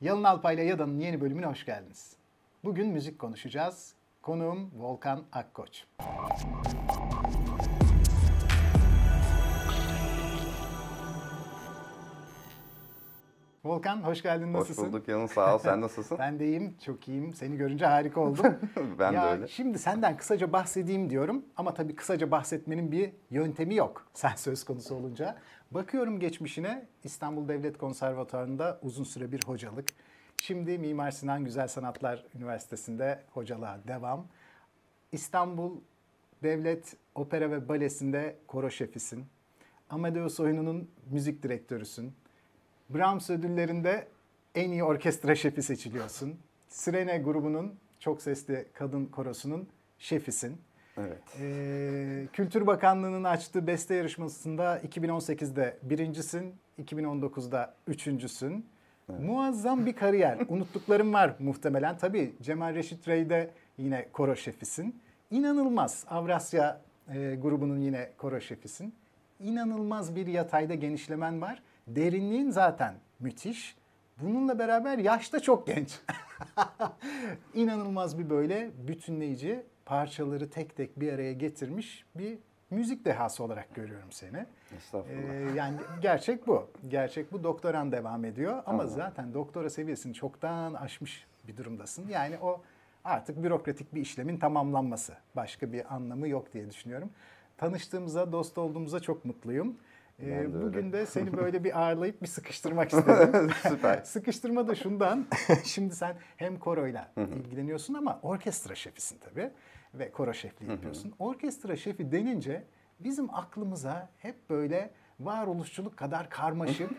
Yalın Alpay ile Yada'nın yeni bölümüne hoş geldiniz. Bugün müzik konuşacağız. Konuğum Volkan Akkoç. Volkan hoş geldin nasılsın? Hoş bulduk Yalın sağ ol sen nasılsın? ben de iyiyim çok iyiyim. Seni görünce harika oldum. ben ya, de öyle. Şimdi senden kısaca bahsedeyim diyorum ama tabii kısaca bahsetmenin bir yöntemi yok sen söz konusu olunca. Bakıyorum geçmişine İstanbul Devlet Konservatuarı'nda uzun süre bir hocalık. Şimdi Mimar Sinan Güzel Sanatlar Üniversitesi'nde hocalığa devam. İstanbul Devlet Opera ve Balesi'nde koro şefisin. Amadeus Oyunu'nun müzik direktörüsün. Brahms ödüllerinde en iyi orkestra şefi seçiliyorsun. Sirene grubunun çok sesli kadın korosunun şefisin. Evet. Ee, Kültür Bakanlığı'nın açtığı beste yarışmasında 2018'de birincisin, 2019'da üçüncüsün. Evet. Muazzam bir kariyer. Unuttuklarım var muhtemelen. Tabii Cemal Reşit Rey'de yine koro şefisin. İnanılmaz. Avrasya e, grubunun yine koro şefisin. İnanılmaz bir yatayda genişlemen var. Derinliğin zaten müthiş. Bununla beraber yaşta çok genç. İnanılmaz bir böyle bütünleyici parçaları tek tek bir araya getirmiş bir müzik dehası olarak görüyorum seni. Estağfurullah. Ee, yani gerçek bu. Gerçek bu. Doktoran devam ediyor ama Allah. zaten doktora seviyesini çoktan aşmış bir durumdasın. Yani o artık bürokratik bir işlemin tamamlanması. Başka bir anlamı yok diye düşünüyorum. Tanıştığımıza, dost olduğumuza çok mutluyum. Ee, bugün öyle. de seni böyle bir ağırlayıp bir sıkıştırmak istedim. Süper. Sıkıştırma da şundan. Şimdi sen hem koroyla ilgileniyorsun ama orkestra şefisin tabii ve koro şefliği yapıyorsun. Orkestra şefi denince bizim aklımıza hep böyle varoluşçuluk kadar karmaşık,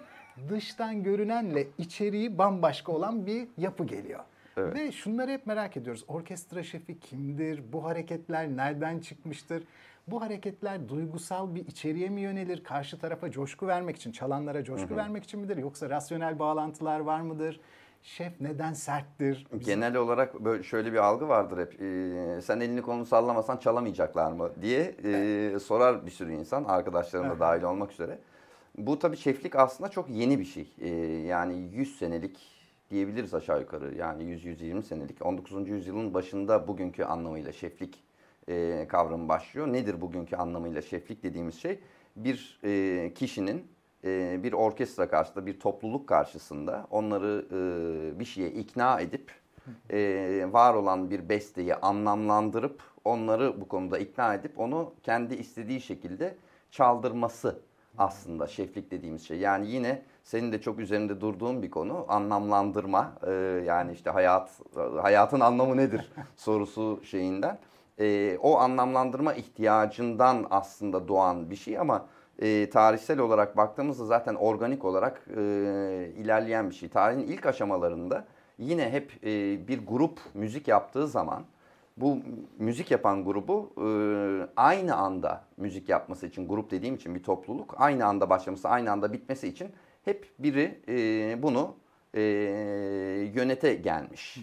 dıştan görünenle içeriği bambaşka olan bir yapı geliyor. Evet. Ve şunları hep merak ediyoruz. Orkestra şefi kimdir? Bu hareketler nereden çıkmıştır? Bu hareketler duygusal bir içeriğe mi yönelir? Karşı tarafa coşku vermek için, çalanlara coşku hı hı. vermek için midir? Yoksa rasyonel bağlantılar var mıdır? Şef neden serttir? Bizim... Genel olarak böyle şöyle bir algı vardır hep. Ee, sen elini kolunu sallamasan çalamayacaklar mı diye e, sorar bir sürü insan, arkadaşlarım da evet. dahil olmak üzere. Bu tabii şeflik aslında çok yeni bir şey. Ee, yani 100 senelik diyebiliriz aşağı yukarı. Yani 100-120 senelik. 19. yüzyılın başında bugünkü anlamıyla şeflik e, kavramı başlıyor. Nedir bugünkü anlamıyla şeflik dediğimiz şey? Bir e, kişinin e, bir orkestra karşısında, bir topluluk karşısında onları e, bir şeye ikna edip e, var olan bir besteyi anlamlandırıp onları bu konuda ikna edip onu kendi istediği şekilde çaldırması aslında şeflik dediğimiz şey. Yani yine senin de çok üzerinde durduğun bir konu anlamlandırma. E, yani işte hayat hayatın anlamı nedir sorusu şeyinden e, o anlamlandırma ihtiyacından aslında doğan bir şey ama e, tarihsel olarak baktığımızda zaten organik olarak e, ilerleyen bir şey. Tarihin ilk aşamalarında yine hep e, bir grup müzik yaptığı zaman bu müzik yapan grubu e, aynı anda müzik yapması için grup dediğim için bir topluluk aynı anda başlaması aynı anda bitmesi için hep biri e, bunu e, yönete gelmiş.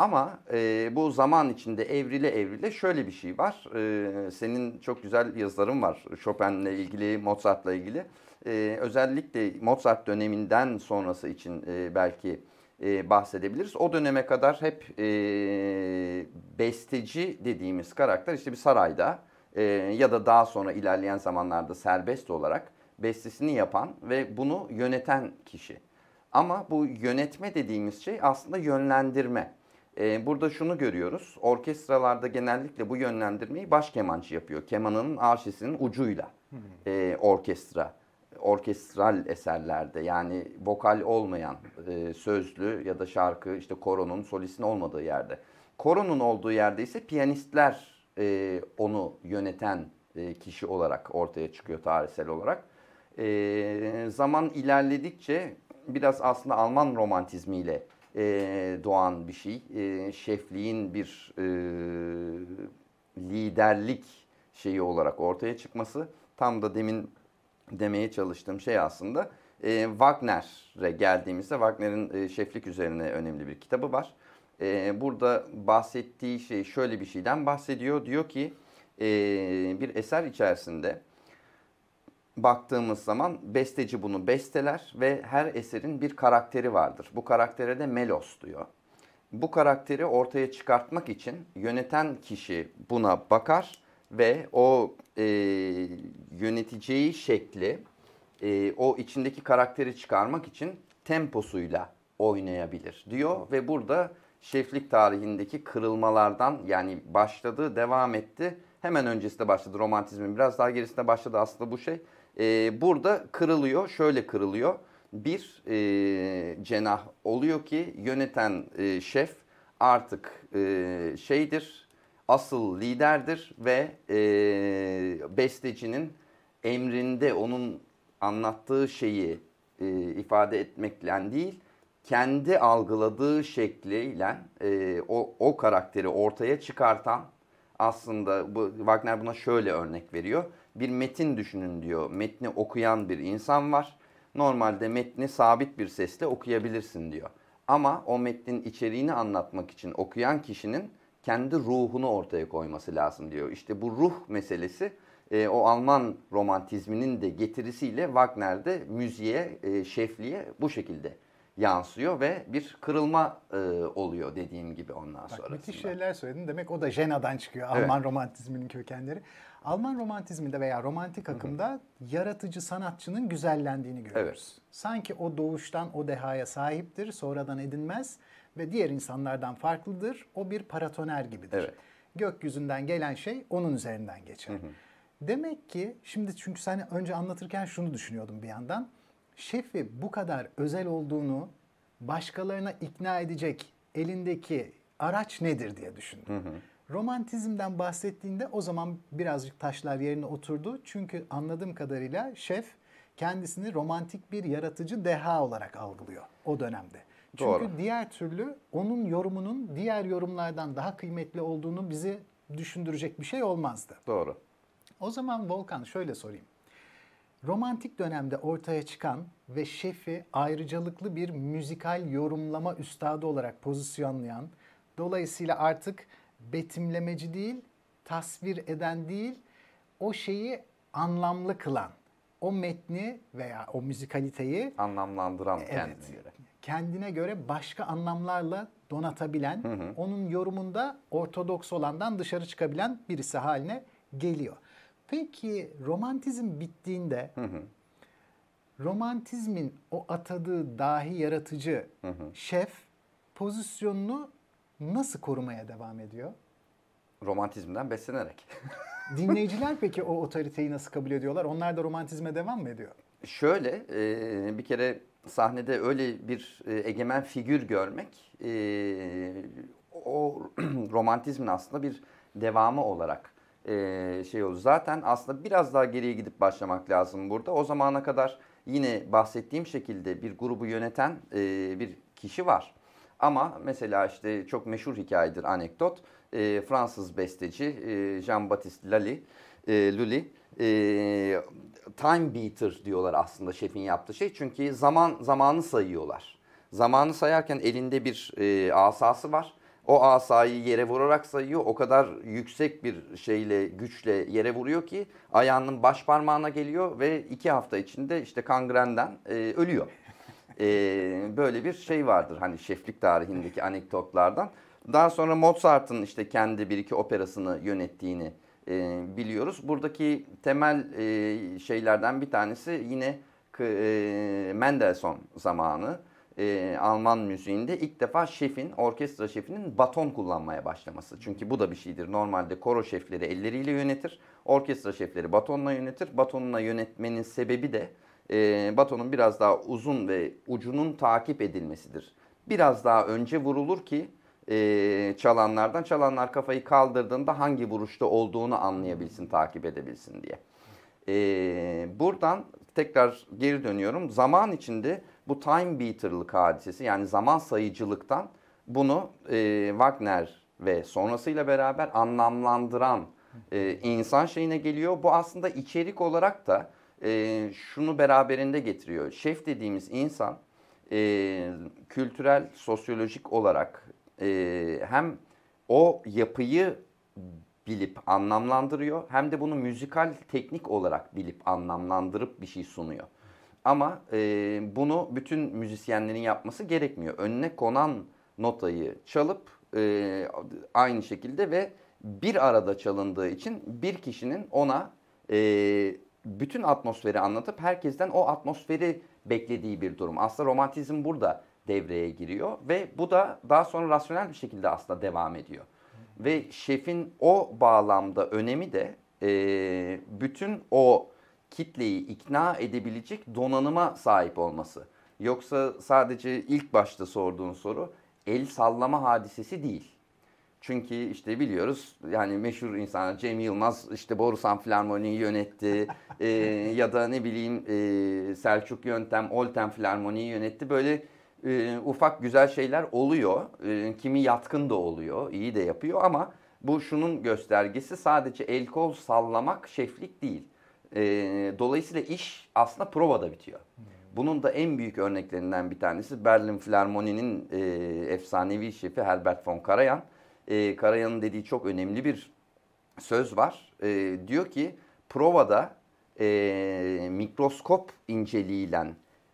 Ama e, bu zaman içinde evrile evrile şöyle bir şey var. E, senin çok güzel yazıların var Chopin'le ilgili, Mozart'la ilgili. E, özellikle Mozart döneminden sonrası için e, belki e, bahsedebiliriz. O döneme kadar hep e, besteci dediğimiz karakter işte bir sarayda e, ya da daha sonra ilerleyen zamanlarda serbest olarak bestesini yapan ve bunu yöneten kişi. Ama bu yönetme dediğimiz şey aslında yönlendirme. Ee, burada şunu görüyoruz. Orkestralarda genellikle bu yönlendirmeyi baş kemancı yapıyor. Kemanının arşesinin ucuyla e, orkestra, orkestral eserlerde yani vokal olmayan e, sözlü ya da şarkı işte koronun solistin olmadığı yerde. Koronun olduğu yerde ise piyanistler e, onu yöneten e, kişi olarak ortaya çıkıyor tarihsel olarak. E, zaman ilerledikçe biraz aslında Alman romantizmiyle e, doğan bir şey. E, şefliğin bir e, liderlik şeyi olarak ortaya çıkması. Tam da demin demeye çalıştığım şey aslında e, Wagner'e geldiğimizde Wagner'in e, şeflik üzerine önemli bir kitabı var. E, burada bahsettiği şey şöyle bir şeyden bahsediyor. Diyor ki e, bir eser içerisinde baktığımız zaman besteci bunu besteler ve her eserin bir karakteri vardır. Bu karaktere de melos diyor. Bu karakteri ortaya çıkartmak için yöneten kişi buna bakar ve o e, yöneteceği şekli, e, o içindeki karakteri çıkarmak için temposuyla oynayabilir diyor ve burada şeflik tarihindeki kırılmalardan yani başladı, devam etti. Hemen öncesinde başladı romantizmin biraz daha gerisinde başladı aslında bu şey. Ee, burada kırılıyor, şöyle kırılıyor. Bir e, cenah oluyor ki yöneten e, şef artık e, şeydir, asıl liderdir ve e, bestecinin emrinde onun anlattığı şeyi e, ifade etmekle değil, kendi algıladığı şekliyle e, o, o karakteri ortaya çıkartan aslında bu Wagner buna şöyle örnek veriyor. Bir metin düşünün diyor. Metni okuyan bir insan var. Normalde metni sabit bir sesle okuyabilirsin diyor. Ama o metnin içeriğini anlatmak için okuyan kişinin kendi ruhunu ortaya koyması lazım diyor. İşte bu ruh meselesi e, o Alman romantizminin de getirisiyle Wagner'de müziğe, e, şefliğe bu şekilde yansıyor ve bir kırılma e, oluyor dediğim gibi ondan sonra. Müthiş şeyler söyledin. Demek o da Jena'dan çıkıyor evet. Alman romantizminin kökenleri. Alman romantizminde veya romantik akımda hı hı. yaratıcı sanatçının güzellendiğini görüyoruz. Evet. Sanki o doğuştan o dehaya sahiptir, sonradan edinmez ve diğer insanlardan farklıdır. O bir paratoner gibidir. Evet. Gökyüzünden gelen şey onun üzerinden geçer. Hı hı. Demek ki şimdi çünkü sen önce anlatırken şunu düşünüyordum bir yandan şefi bu kadar özel olduğunu başkalarına ikna edecek elindeki araç nedir diye düşündüm. Hı hı. Romantizmden bahsettiğinde o zaman birazcık taşlar yerine oturdu. Çünkü anladığım kadarıyla şef kendisini romantik bir yaratıcı deha olarak algılıyor o dönemde. Çünkü Doğru. diğer türlü onun yorumunun diğer yorumlardan daha kıymetli olduğunu bizi düşündürecek bir şey olmazdı. Doğru. O zaman Volkan şöyle sorayım. Romantik dönemde ortaya çıkan ve şefi ayrıcalıklı bir müzikal yorumlama üstadı olarak pozisyonlayan, dolayısıyla artık betimlemeci değil, tasvir eden değil, o şeyi anlamlı kılan, o metni veya o müzikaliteyi anlamlandıran evet, kendine göre. Kendine göre başka anlamlarla donatabilen, hı hı. onun yorumunda ortodoks olandan dışarı çıkabilen birisi haline geliyor. Peki romantizm bittiğinde hı hı. romantizmin o atadığı dahi yaratıcı hı hı. şef pozisyonunu nasıl korumaya devam ediyor? Romantizmden beslenerek. Dinleyiciler peki o otoriteyi nasıl kabul ediyorlar? Onlar da romantizme devam mı ediyor? Şöyle e, bir kere sahnede öyle bir e, egemen figür görmek e, o romantizmin aslında bir devamı olarak e, şey olur. Zaten aslında biraz daha geriye gidip başlamak lazım burada. O zamana kadar yine bahsettiğim şekilde bir grubu yöneten e, bir kişi var. Ama mesela işte çok meşhur hikayedir anekdot. E, Fransız besteci Jean-Baptiste Lully, e, Lully e, time beater diyorlar aslında şefin yaptığı şey. Çünkü zaman zamanı sayıyorlar. Zamanı sayarken elinde bir e, asası var o asayı yere vurarak sayıyor. O kadar yüksek bir şeyle, güçle yere vuruyor ki ayağının baş parmağına geliyor ve iki hafta içinde işte kangrenden e, ölüyor. E, böyle bir şey vardır hani şeflik tarihindeki anekdotlardan. Daha sonra Mozart'ın işte kendi bir iki operasını yönettiğini e, biliyoruz. Buradaki temel e, şeylerden bir tanesi yine e, Mendelssohn zamanı e, Alman müziğinde ilk defa şefin, orkestra şefinin baton kullanmaya başlaması. Çünkü bu da bir şeydir. Normalde koro şefleri elleriyle yönetir. Orkestra şefleri batonla yönetir. Batonla yönetmenin sebebi de e, batonun biraz daha uzun ve ucunun takip edilmesidir. Biraz daha önce vurulur ki e, çalanlardan çalanlar kafayı kaldırdığında hangi vuruşta olduğunu anlayabilsin, takip edebilsin diye. E, buradan tekrar geri dönüyorum. Zaman içinde bu time beater'lık hadisesi yani zaman sayıcılıktan bunu e, Wagner ve sonrasıyla beraber anlamlandıran e, insan şeyine geliyor. Bu aslında içerik olarak da e, şunu beraberinde getiriyor. Şef dediğimiz insan e, kültürel, sosyolojik olarak e, hem o yapıyı bilip anlamlandırıyor hem de bunu müzikal teknik olarak bilip anlamlandırıp bir şey sunuyor. Ama e, bunu bütün müzisyenlerin yapması gerekmiyor. Önüne konan notayı çalıp e, aynı şekilde ve bir arada çalındığı için bir kişinin ona e, bütün atmosferi anlatıp herkesten o atmosferi beklediği bir durum. Aslında romantizm burada devreye giriyor ve bu da daha sonra rasyonel bir şekilde aslında devam ediyor. Ve şefin o bağlamda önemi de e, bütün o kitleyi ikna edebilecek donanıma sahip olması. Yoksa sadece ilk başta sorduğun soru el sallama hadisesi değil. Çünkü işte biliyoruz yani meşhur insanlar Cem Yılmaz işte Borusan Filarmoni'yi yönetti e, ya da ne bileyim e, Selçuk Yöntem Olten Filarmoni'yi yönetti. Böyle e, ufak güzel şeyler oluyor. E, kimi yatkın da oluyor, iyi de yapıyor ama bu şunun göstergesi sadece el kol sallamak şeflik değil. E, dolayısıyla iş aslında provada bitiyor. Bunun da en büyük örneklerinden bir tanesi Berlin Filarmoni'nin e, efsanevi şefi Herbert von Karajan. E, Karajan'ın dediği çok önemli bir söz var. E, diyor ki provada e, mikroskop inceliğiyle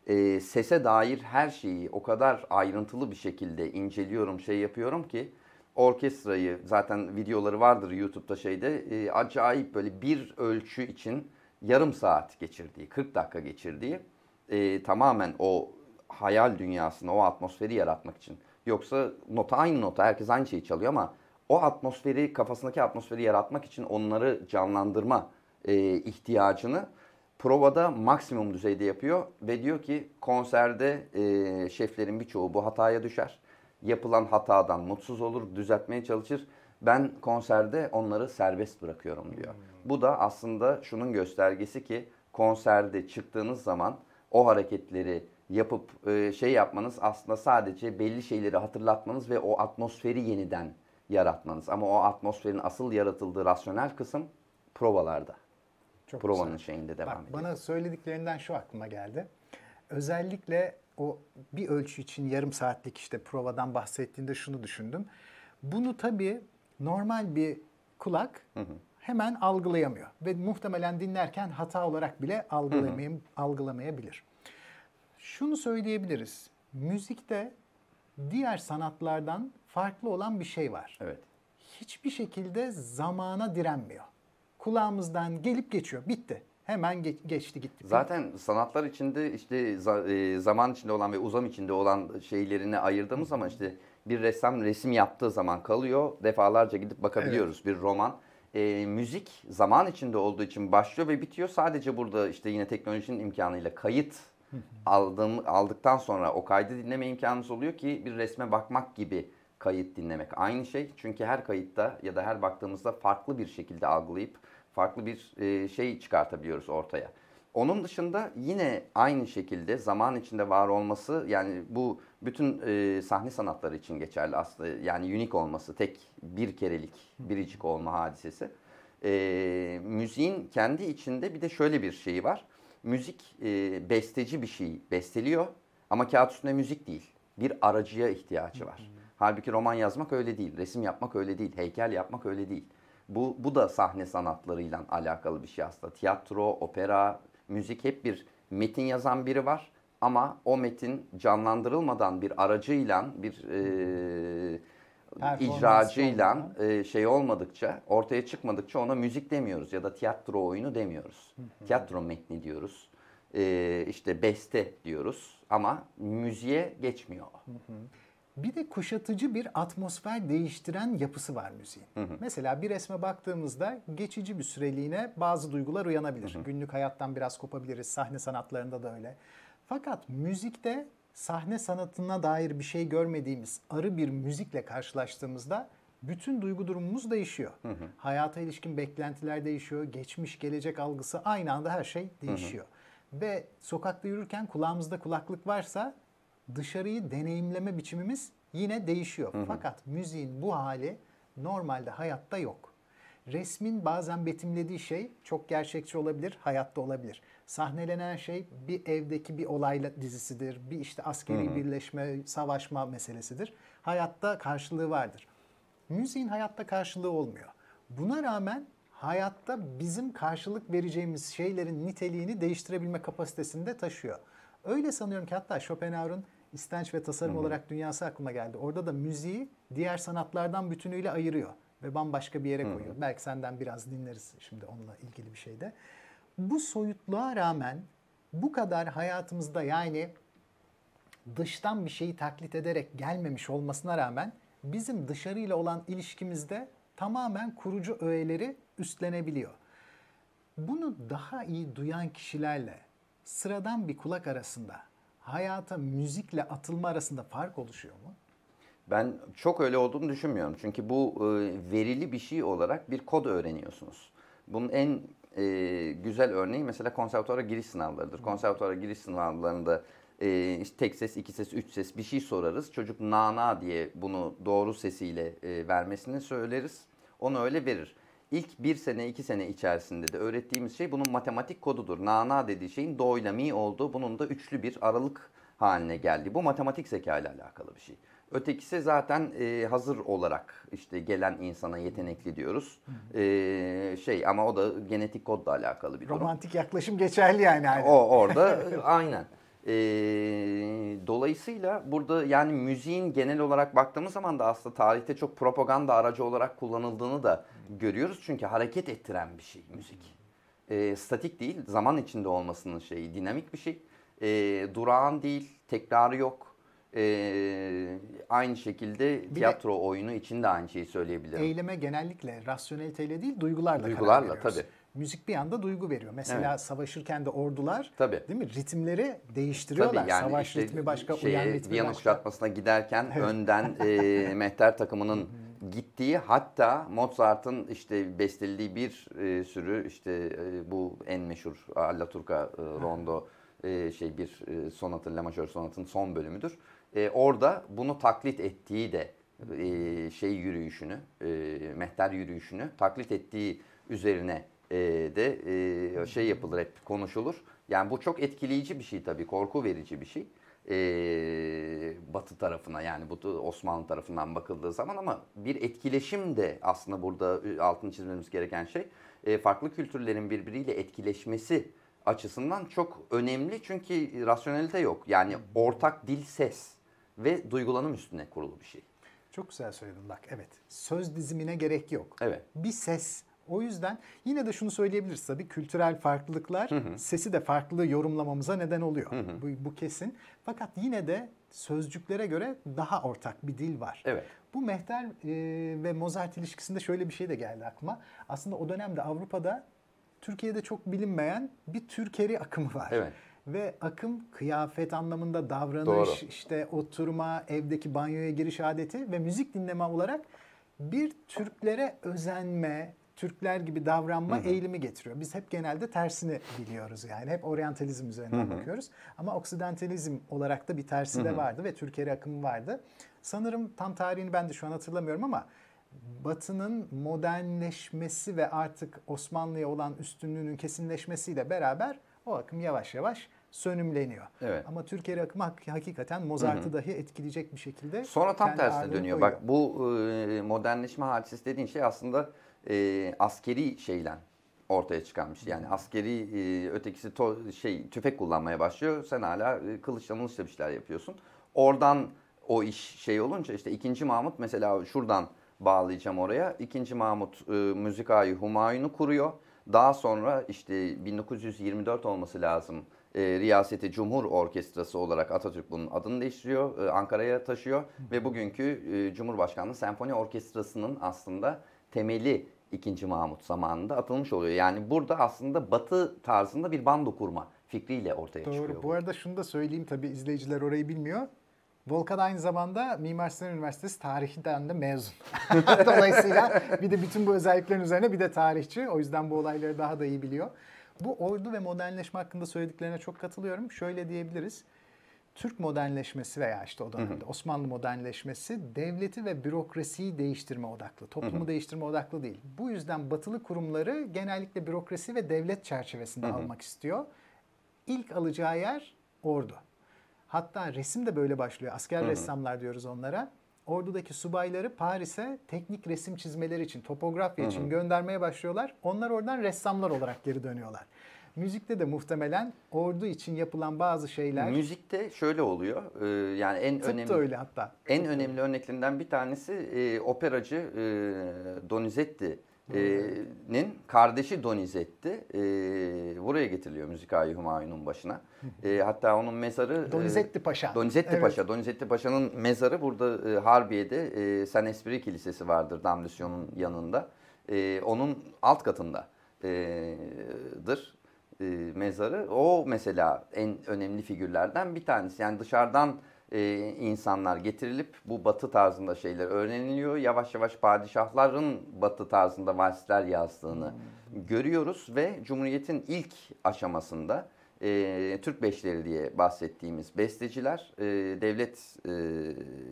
e, sese dair her şeyi o kadar ayrıntılı bir şekilde inceliyorum, şey yapıyorum ki orkestrayı zaten videoları vardır YouTube'da şeyde e, acayip böyle bir ölçü için yarım saat geçirdiği, 40 dakika geçirdiği e, tamamen o hayal dünyasını, o atmosferi yaratmak için. Yoksa nota aynı nota, herkes aynı şeyi çalıyor ama o atmosferi, kafasındaki atmosferi yaratmak için onları canlandırma e, ihtiyacını provada maksimum düzeyde yapıyor ve diyor ki konserde e, şeflerin birçoğu bu hataya düşer. Yapılan hatadan mutsuz olur, düzeltmeye çalışır. Ben konserde onları serbest bırakıyorum diyor. Bu da aslında şunun göstergesi ki konserde çıktığınız zaman o hareketleri yapıp e, şey yapmanız aslında sadece belli şeyleri hatırlatmanız ve o atmosferi yeniden yaratmanız. Ama o atmosferin asıl yaratıldığı rasyonel kısım provalarda. Çok Provanın güzel. şeyinde devam Bak, ediyor. Bana söylediklerinden şu aklıma geldi. Özellikle o bir ölçü için yarım saatlik işte provadan bahsettiğinde şunu düşündüm. Bunu tabii normal bir kulak hemen algılayamıyor ve muhtemelen dinlerken hata olarak bile algılamayam- algılamayabilir. Şunu söyleyebiliriz. Müzikte diğer sanatlardan farklı olan bir şey var Evet. hiçbir şekilde zamana direnmiyor. Kulağımızdan gelip geçiyor. Bitti. Hemen ge- geçti gitti. Zaten sanatlar içinde işte e, zaman içinde olan ve uzam içinde olan şeylerini ayırdığımız zaman işte bir ressam resim yaptığı zaman kalıyor. Defalarca gidip bakabiliyoruz bir roman. E, müzik zaman içinde olduğu için başlıyor ve bitiyor. Sadece burada işte yine teknolojinin imkanıyla kayıt aldığım, aldıktan sonra o kaydı dinleme imkanımız oluyor ki bir resme bakmak gibi kayıt dinlemek. Aynı şey çünkü her kayıtta ya da her baktığımızda farklı bir şekilde algılayıp farklı bir e, şey çıkartabiliyoruz ortaya. Onun dışında yine aynı şekilde zaman içinde var olması yani bu bütün e, sahne sanatları için geçerli aslında. Yani unique olması, tek bir kerelik, biricik olma hadisesi. E, müziğin kendi içinde bir de şöyle bir şeyi var. Müzik e, besteci bir şey besteliyor ama kağıt üstünde müzik değil. Bir aracıya ihtiyacı var. Halbuki roman yazmak öyle değil, resim yapmak öyle değil, heykel yapmak öyle değil. Bu, bu da sahne sanatlarıyla alakalı bir şey aslında. Tiyatro, opera, müzik hep bir metin yazan biri var. Ama o metin canlandırılmadan bir aracıyla, bir e, icracıyla e, şey olmadıkça, ortaya çıkmadıkça ona müzik demiyoruz ya da tiyatro oyunu demiyoruz. Tiyatro metni diyoruz. E, işte beste diyoruz ama müziğe geçmiyor. o. Bir de kuşatıcı bir atmosfer değiştiren yapısı var müziğin. Mesela bir resme baktığımızda geçici bir süreliğine bazı duygular uyanabilir. Günlük hayattan biraz kopabiliriz. Sahne sanatlarında da öyle. Fakat müzikte sahne sanatına dair bir şey görmediğimiz arı bir müzikle karşılaştığımızda bütün duygu durumumuz değişiyor. Hayata ilişkin beklentiler değişiyor. Geçmiş, gelecek algısı aynı anda her şey değişiyor. Ve sokakta yürürken kulağımızda kulaklık varsa dışarıyı deneyimleme biçimimiz yine değişiyor. Fakat müziğin bu hali normalde hayatta yok. Resmin bazen betimlediği şey çok gerçekçi olabilir, hayatta olabilir. Sahnelenen şey bir evdeki bir olayla dizisidir, bir işte askeri birleşme, savaşma meselesidir. Hayatta karşılığı vardır. Müziğin hayatta karşılığı olmuyor. Buna rağmen hayatta bizim karşılık vereceğimiz şeylerin niteliğini değiştirebilme kapasitesinde taşıyor. Öyle sanıyorum ki hatta Schopenhauer'un istenç ve tasarım Hı-hı. olarak dünyası aklıma geldi. Orada da müziği diğer sanatlardan bütünüyle ayırıyor ve bambaşka bir yere Hı-hı. koyuyor. Belki senden biraz dinleriz şimdi onunla ilgili bir şeyde. Bu soyutluğa rağmen bu kadar hayatımızda yani dıştan bir şeyi taklit ederek gelmemiş olmasına rağmen bizim dışarıyla olan ilişkimizde tamamen kurucu öğeleri üstlenebiliyor. Bunu daha iyi duyan kişilerle sıradan bir kulak arasında hayata müzikle atılma arasında fark oluşuyor mu? Ben çok öyle olduğunu düşünmüyorum. Çünkü bu e, verili bir şey olarak bir kod öğreniyorsunuz. Bunun en e, güzel örneği mesela konservatuara giriş sınavlarıdır. Konservatuara giriş sınavlarında e, işte tek ses, iki ses, üç ses bir şey sorarız. Çocuk na na diye bunu doğru sesiyle e, vermesini söyleriz. Onu öyle verir. İlk bir sene, iki sene içerisinde de öğrettiğimiz şey bunun matematik kodudur. Na na dediği şeyin do ile mi olduğu, bunun da üçlü bir aralık haline geldi. Bu matematik zeka ile alakalı bir şey. Ötekisi zaten e, hazır olarak işte gelen insana yetenekli diyoruz. E, şey ama o da genetik kodla alakalı bir durum. Romantik yaklaşım geçerli yani. Aynen. O orada aynen. E, dolayısıyla burada yani müziğin genel olarak baktığımız zaman da aslında tarihte çok propaganda aracı olarak kullanıldığını da görüyoruz. Çünkü hareket ettiren bir şey müzik. E, statik değil, zaman içinde olmasının şeyi, dinamik bir şey. E, durağan değil, tekrarı yok. E, aynı şekilde bir tiyatro de, oyunu için de aynı şeyi söyleyebilirim. Eyleme genellikle rasyoneliteyle değil duygularla, duygularla tabii. Müzik bir anda duygu veriyor. Mesela evet. savaşırken de ordular tabii. değil mi? Ritimleri değiştiriyorlar. Tabii, yani Savaş işte ritmi başka, şeye, uyan ritmi Viyana başka. kuşatmasına giderken evet. önden e, mehter takımının gittiği hatta Mozart'ın işte bestelediği bir e, sürü işte e, bu en meşhur Allaturka e, rondo e, şey bir e, sonatın La Majör sonatın son bölümüdür. E, orada bunu taklit ettiği de e, şey yürüyüşünü, e, mehter yürüyüşünü taklit ettiği üzerine e, de e, şey yapılır hep konuşulur. Yani bu çok etkileyici bir şey tabii, korku verici bir şey. E, batı tarafına yani bu Osmanlı tarafından bakıldığı zaman ama bir etkileşim de aslında burada altını çizmemiz gereken şey. E, farklı kültürlerin birbiriyle etkileşmesi açısından çok önemli çünkü rasyonelite yok. Yani ortak dil ses ve duygulanım üstüne kurulu bir şey. Çok güzel söyledin bak evet. Söz dizimine gerek yok. Evet. Bir ses o yüzden yine de şunu söyleyebiliriz tabii kültürel farklılıklar hı hı. sesi de farklı yorumlamamıza neden oluyor. Hı hı. Bu, bu kesin. Fakat yine de sözcüklere göre daha ortak bir dil var. Evet. Bu Mehter e, ve Mozart ilişkisinde şöyle bir şey de geldi aklıma. Aslında o dönemde Avrupa'da Türkiye'de çok bilinmeyen bir Türkeri akımı var. Evet. Ve akım kıyafet anlamında davranış, Doğru. işte oturma, evdeki banyoya giriş adeti ve müzik dinleme olarak bir Türklere özenme, Türkler gibi davranma hı hı. eğilimi getiriyor. Biz hep genelde tersini biliyoruz yani. Hep oryantalizm üzerinden hı hı. bakıyoruz. Ama oksidantalizm olarak da bir tersi hı hı. de vardı ve Türkiye akımı vardı. Sanırım tam tarihini ben de şu an hatırlamıyorum ama Batı'nın modernleşmesi ve artık Osmanlı'ya olan üstünlüğünün kesinleşmesiyle beraber o akım yavaş yavaş sönümleniyor. Evet. Ama Türkiye akımı hakikaten Mozart'ı dahi etkileyecek bir şekilde. Sonra tam tersine dönüyor. Koyuyor. Bak bu e, modernleşme hadisesi dediğin şey aslında e, askeri şeylen ortaya çıkarmış. Yani askeri e, ötekisi to, şey tüfek kullanmaya başlıyor. Sen hala e, kılıçla mılıçla bir şeyler yapıyorsun. Oradan o iş şey olunca işte ikinci Mahmut mesela şuradan bağlayacağım oraya. İkinci Mahmut e, müzikayı Humayun'u kuruyor. Daha sonra işte 1924 olması lazım. E, Riyaseti Cumhur Orkestrası olarak Atatürk bunun adını değiştiriyor. E, Ankara'ya taşıyor ve bugünkü e, Cumhurbaşkanlığı Senfoni Orkestrası'nın aslında temeli 2. Mahmut zamanında atılmış oluyor. Yani burada aslında batı tarzında bir bando kurma fikriyle ortaya Doğru. çıkıyor. Doğru. Bu arada şunu da söyleyeyim tabii izleyiciler orayı bilmiyor. Volkan aynı zamanda Mimar Sinan Üniversitesi tarihinden de mezun. Dolayısıyla bir de bütün bu özelliklerin üzerine bir de tarihçi. O yüzden bu olayları daha da iyi biliyor. Bu ordu ve modernleşme hakkında söylediklerine çok katılıyorum. Şöyle diyebiliriz. Türk modernleşmesi veya işte o dönemde hı hı. Osmanlı modernleşmesi devleti ve bürokrasiyi değiştirme odaklı, toplumu hı hı. değiştirme odaklı değil. Bu yüzden batılı kurumları genellikle bürokrasi ve devlet çerçevesinde hı hı. almak istiyor. İlk alacağı yer ordu. Hatta resim de böyle başlıyor. Asker hı hı. ressamlar diyoruz onlara. ordudaki subayları Paris'e teknik resim çizmeleri için, topografya için göndermeye başlıyorlar. Onlar oradan ressamlar olarak geri dönüyorlar. Müzikte de muhtemelen ordu için yapılan bazı şeyler Müzikte şöyle oluyor. e, yani en tıp önemli öyle hatta. En önemli örneklerinden bir tanesi e, operacı e, Donizetti'nin kardeşi Donizetti e, buraya getiriliyor Müzikayı Humayun'un başına. E, hatta onun mezarı... e, Donizetti Paşa. Donizetti Evet. Paşa. Donizetti Paşa'nın mezarı burada e, Harbiye'de e, Saint Esprit Kilisesi vardır Damlüsyon'un yanında. E, onun alt katında e, dır e, mezarı. O mesela en önemli figürlerden bir tanesi. Yani dışarıdan e, insanlar getirilip bu batı tarzında şeyler öğreniliyor. Yavaş yavaş padişahların batı tarzında valsler yazdığını görüyoruz ve Cumhuriyet'in ilk aşamasında e, Türk Beşleri diye bahsettiğimiz besteciler e, devlet e,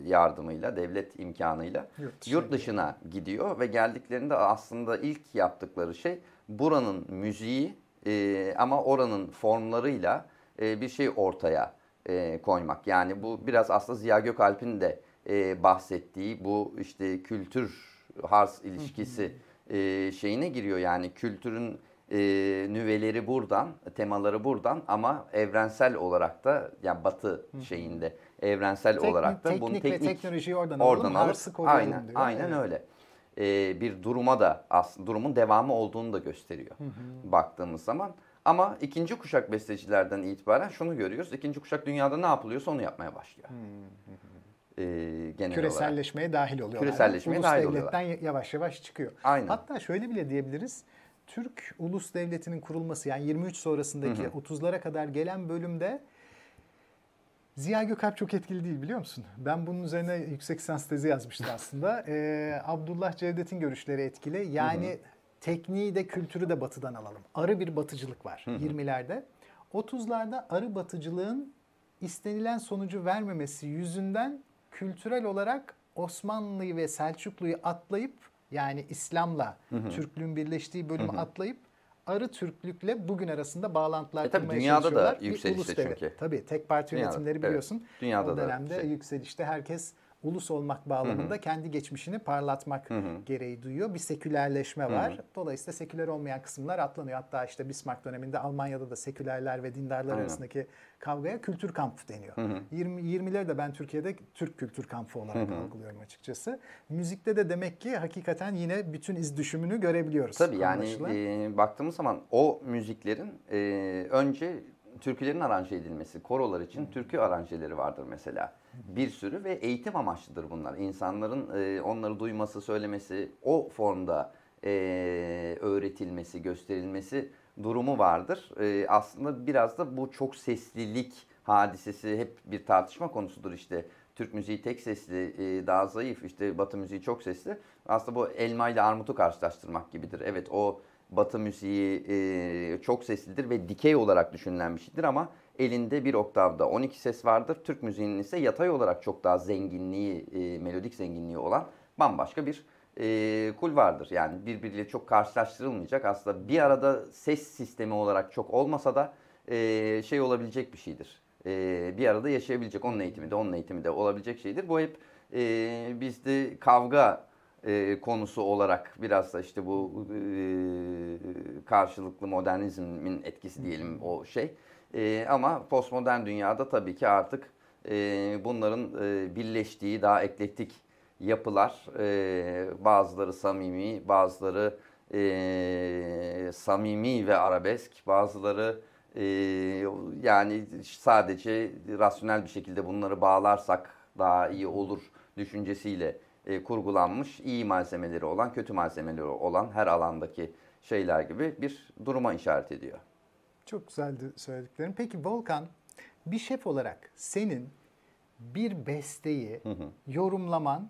yardımıyla, devlet imkanıyla Yurt yurt dışına gidiyor ve geldiklerinde aslında ilk yaptıkları şey buranın müziği e, ama oranın formlarıyla e, bir şey ortaya e, koymak. Yani bu biraz aslında Ziya Gökalp'in de e, bahsettiği bu işte kültür hars ilişkisi e, şeyine giriyor. Yani kültürün e, nüveleri buradan, temaları buradan ama evrensel olarak da yani batı şeyinde evrensel Teknik- olarak da bunu teknik ve teknolojiyi oradan oradan alalım, alıp arsı koruyalım aynen, diyor. aynen öyle. Ee, bir duruma da aslında durumun devamı olduğunu da gösteriyor baktığımız zaman. Ama ikinci kuşak bestecilerden itibaren şunu görüyoruz. İkinci kuşak dünyada ne yapılıyorsa onu yapmaya başlıyor. Ee, genel olarak. Küreselleşmeye dahil oluyorlar. Küreselleşmeye Ulus dahil devletten yavaş yavaş çıkıyor. Aynen. Hatta şöyle bile diyebiliriz. Türk ulus devletinin kurulması yani 23 sonrasındaki 30'lara kadar gelen bölümde Ziya Gökalp çok etkili değil biliyor musun? Ben bunun üzerine yüksek lisans tezi yazmıştım aslında. Ee, Abdullah Cevdet'in görüşleri etkili. Yani tekniği de kültürü de batıdan alalım. Arı bir batıcılık var 20'lerde. 30'larda arı batıcılığın istenilen sonucu vermemesi yüzünden kültürel olarak Osmanlı'yı ve Selçuklu'yu atlayıp yani İslam'la Türklüğün birleştiği bölümü atlayıp Arı Türklükle bugün arasında bağlantılar E tabii kurmaya dünyada da çalışıyorlar. Bir yükselişte ulus devlet. çünkü. Tabii tek parti Dünyada, yönetimleri evet. biliyorsun. Dünyada o da dönemde şey. yükselişte herkes ulus olmak bağlamında kendi geçmişini parlatmak gereği duyuyor. Bir sekülerleşme var. Dolayısıyla seküler olmayan kısımlar atlanıyor. Hatta işte Bismarck döneminde Almanya'da da sekülerler ve dindarlar Aynen. arasındaki kavgaya kültür kampı deniyor. 20 20'leri de ben Türkiye'de Türk kültür kampı olarak algılıyorum açıkçası. Müzikte de demek ki hakikaten yine bütün iz düşümünü görebiliyoruz. Tabii yani anlaşılan. e, baktığımız zaman o müziklerin e, önce türkülerin aranje edilmesi, korolar için türkü aranjeleri vardır mesela. Bir sürü ve eğitim amaçlıdır bunlar. İnsanların e, onları duyması, söylemesi, o formda e, öğretilmesi, gösterilmesi durumu vardır. E, aslında biraz da bu çok seslilik hadisesi hep bir tartışma konusudur işte. Türk müziği tek sesli, e, daha zayıf, işte Batı müziği çok sesli. Aslında bu elma ile armutu karşılaştırmak gibidir. Evet o Batı müziği e, çok seslidir ve dikey olarak düşünülen ama elinde bir oktavda 12 ses vardır. Türk müziğinin ise yatay olarak çok daha zenginliği, e, melodik zenginliği olan bambaşka bir e, kul vardır. Yani birbiriyle çok karşılaştırılmayacak. Aslında bir arada ses sistemi olarak çok olmasa da e, şey olabilecek bir şeydir. E, bir arada yaşayabilecek. Onun eğitimi de onun eğitimi de olabilecek şeydir. Bu hep e, bizde kavga e, konusu olarak biraz da işte bu e, karşılıklı modernizmin etkisi diyelim o şey. E, ama postmodern dünyada tabii ki artık e, bunların e, birleştiği daha eklektik yapılar, e, bazıları samimi, bazıları e, samimi ve arabesk, bazıları e, yani sadece rasyonel bir şekilde bunları bağlarsak daha iyi olur düşüncesiyle e, kurgulanmış iyi malzemeleri olan, kötü malzemeleri olan her alandaki şeyler gibi bir duruma işaret ediyor. Çok güzeldi söylediklerin. Peki Volkan, bir şef olarak senin bir besteyi yorumlaman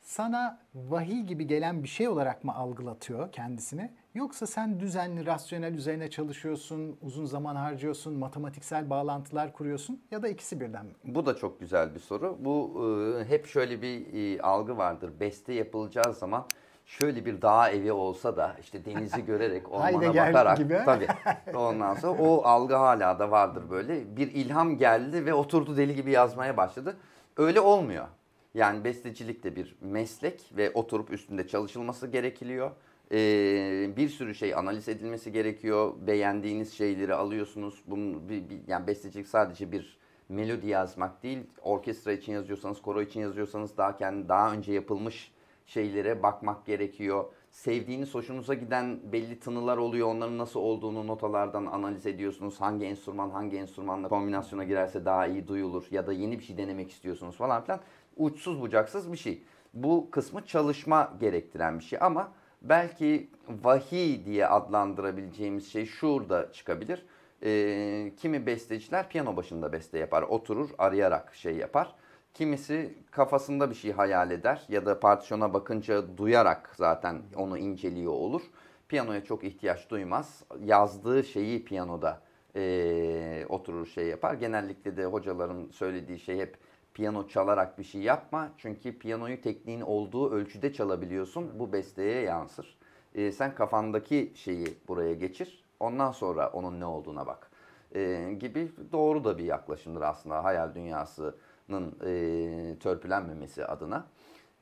sana vahiy gibi gelen bir şey olarak mı algılatıyor kendisini? Yoksa sen düzenli, rasyonel üzerine çalışıyorsun, uzun zaman harcıyorsun, matematiksel bağlantılar kuruyorsun ya da ikisi birden mi? Bu da çok güzel bir soru. Bu e, hep şöyle bir e, algı vardır. Beste yapılacağı zaman şöyle bir dağ evi olsa da işte denizi görerek ormana bakarak gibi. tabii ondan sonra o algı hala da vardır böyle. Bir ilham geldi ve oturdu deli gibi yazmaya başladı. Öyle olmuyor. Yani bestecilik de bir meslek ve oturup üstünde çalışılması gerekiliyor. Ee, bir sürü şey analiz edilmesi gerekiyor. Beğendiğiniz şeyleri alıyorsunuz. Bunun bir, bir, yani bestecilik sadece bir melodi yazmak değil. Orkestra için yazıyorsanız, koro için yazıyorsanız daha kendi daha önce yapılmış şeylere bakmak gerekiyor. Sevdiğiniz, hoşunuza giden belli tınılar oluyor. Onların nasıl olduğunu notalardan analiz ediyorsunuz. Hangi enstrüman hangi enstrümanla kombinasyona girerse daha iyi duyulur ya da yeni bir şey denemek istiyorsunuz falan filan. Uçsuz bucaksız bir şey. Bu kısmı çalışma gerektiren bir şey ama belki vahiy diye adlandırabileceğimiz şey şurada çıkabilir. Ee, kimi besteciler piyano başında beste yapar, oturur arayarak şey yapar. Kimisi kafasında bir şey hayal eder ya da partisyona bakınca duyarak zaten onu inceliyor olur. Piyanoya çok ihtiyaç duymaz. Yazdığı şeyi piyanoda e, oturur şey yapar. Genellikle de hocaların söylediği şey hep piyano çalarak bir şey yapma. Çünkü piyanoyu tekniğin olduğu ölçüde çalabiliyorsun. Bu besteye yansır. E, sen kafandaki şeyi buraya geçir. Ondan sonra onun ne olduğuna bak. E, gibi doğru da bir yaklaşımdır aslında hayal dünyasının e, törpülenmemesi adına.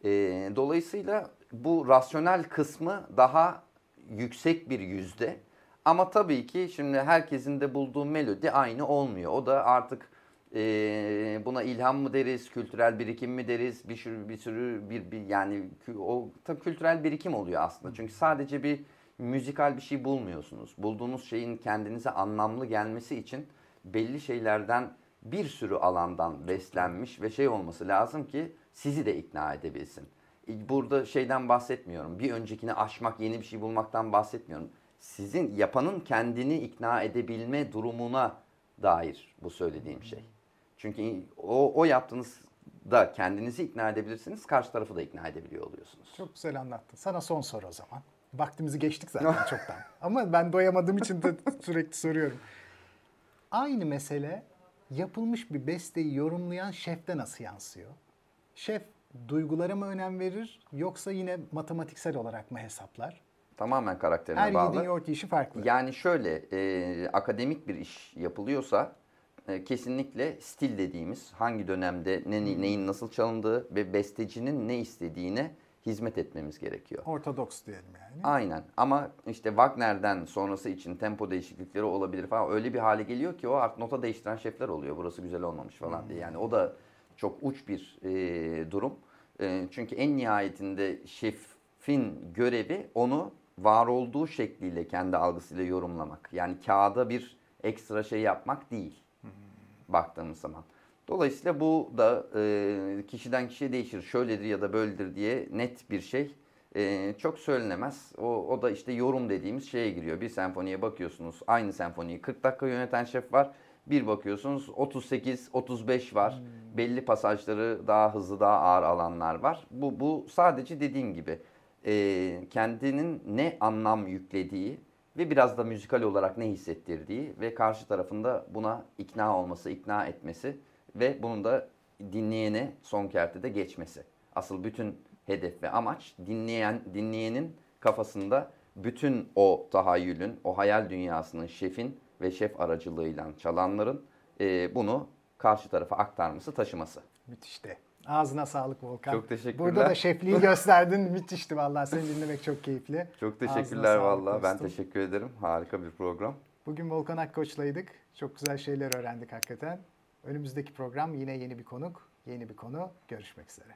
E, dolayısıyla bu rasyonel kısmı daha yüksek bir yüzde. Ama tabii ki şimdi herkesin de bulduğu melodi aynı olmuyor. O da artık e, buna ilham mı deriz, kültürel birikim mi deriz, bir sürü bir sürü bir, bir yani o tabii kültürel birikim oluyor aslında. Çünkü sadece bir müzikal bir şey bulmuyorsunuz. Bulduğunuz şeyin kendinize anlamlı gelmesi için belli şeylerden bir sürü alandan beslenmiş ve şey olması lazım ki sizi de ikna edebilsin. Burada şeyden bahsetmiyorum. Bir öncekini aşmak, yeni bir şey bulmaktan bahsetmiyorum. Sizin yapanın kendini ikna edebilme durumuna dair bu söylediğim şey. Çünkü o, o yaptığınız da kendinizi ikna edebilirsiniz, karşı tarafı da ikna edebiliyor oluyorsunuz. Çok güzel anlattın. Sana son soru o zaman. Vaktimizi geçtik zaten çoktan. Ama ben doyamadığım için de sürekli soruyorum. Aynı mesele yapılmış bir besteyi yorumlayan şefte nasıl yansıyor? Şef duygulara mı önem verir yoksa yine matematiksel olarak mı hesaplar? Tamamen karakterine Her bağlı. yediğin yoğurt işi farklı. Yani şöyle e, akademik bir iş yapılıyorsa e, kesinlikle stil dediğimiz hangi dönemde ne, neyin nasıl çalındığı ve bestecinin ne istediğine hizmet etmemiz gerekiyor. Ortodoks diyelim yani. Aynen ama işte Wagner'den sonrası için tempo değişiklikleri olabilir falan öyle bir hale geliyor ki o artık nota değiştiren şefler oluyor. Burası güzel olmamış falan diye. Yani o da çok uç bir e, durum. E, çünkü en nihayetinde şefin görevi onu var olduğu şekliyle kendi algısıyla yorumlamak. Yani kağıda bir ekstra şey yapmak değil baktığımız zaman. Dolayısıyla bu da e, kişiden kişiye değişir. Şöyledir ya da böyledir diye net bir şey e, çok söylenemez. O, o da işte yorum dediğimiz şeye giriyor. Bir senfoniye bakıyorsunuz aynı senfoniyi 40 dakika yöneten şef var. Bir bakıyorsunuz 38-35 var. Belli pasajları daha hızlı daha ağır alanlar var. Bu, bu sadece dediğim gibi e, kendinin ne anlam yüklediği ve biraz da müzikal olarak ne hissettirdiği ve karşı tarafında buna ikna olması, ikna etmesi ve bunun da dinleyene son kertede geçmesi. Asıl bütün hedef ve amaç dinleyen dinleyenin kafasında bütün o tahayyülün, o hayal dünyasının şefin ve şef aracılığıyla çalanların e, bunu karşı tarafa aktarması, taşıması. Müthişti. Ağzına sağlık Volkan. Çok teşekkürler. Burada da şefliği gösterdin. Müthişti vallahi. Seni dinlemek çok keyifli. Çok teşekkürler vallahi. Ben teşekkür ederim. Harika bir program. Bugün Volkan Akkoç'laydık. Çok güzel şeyler öğrendik hakikaten. Önümüzdeki program yine yeni bir konuk, yeni bir konu. Görüşmek üzere.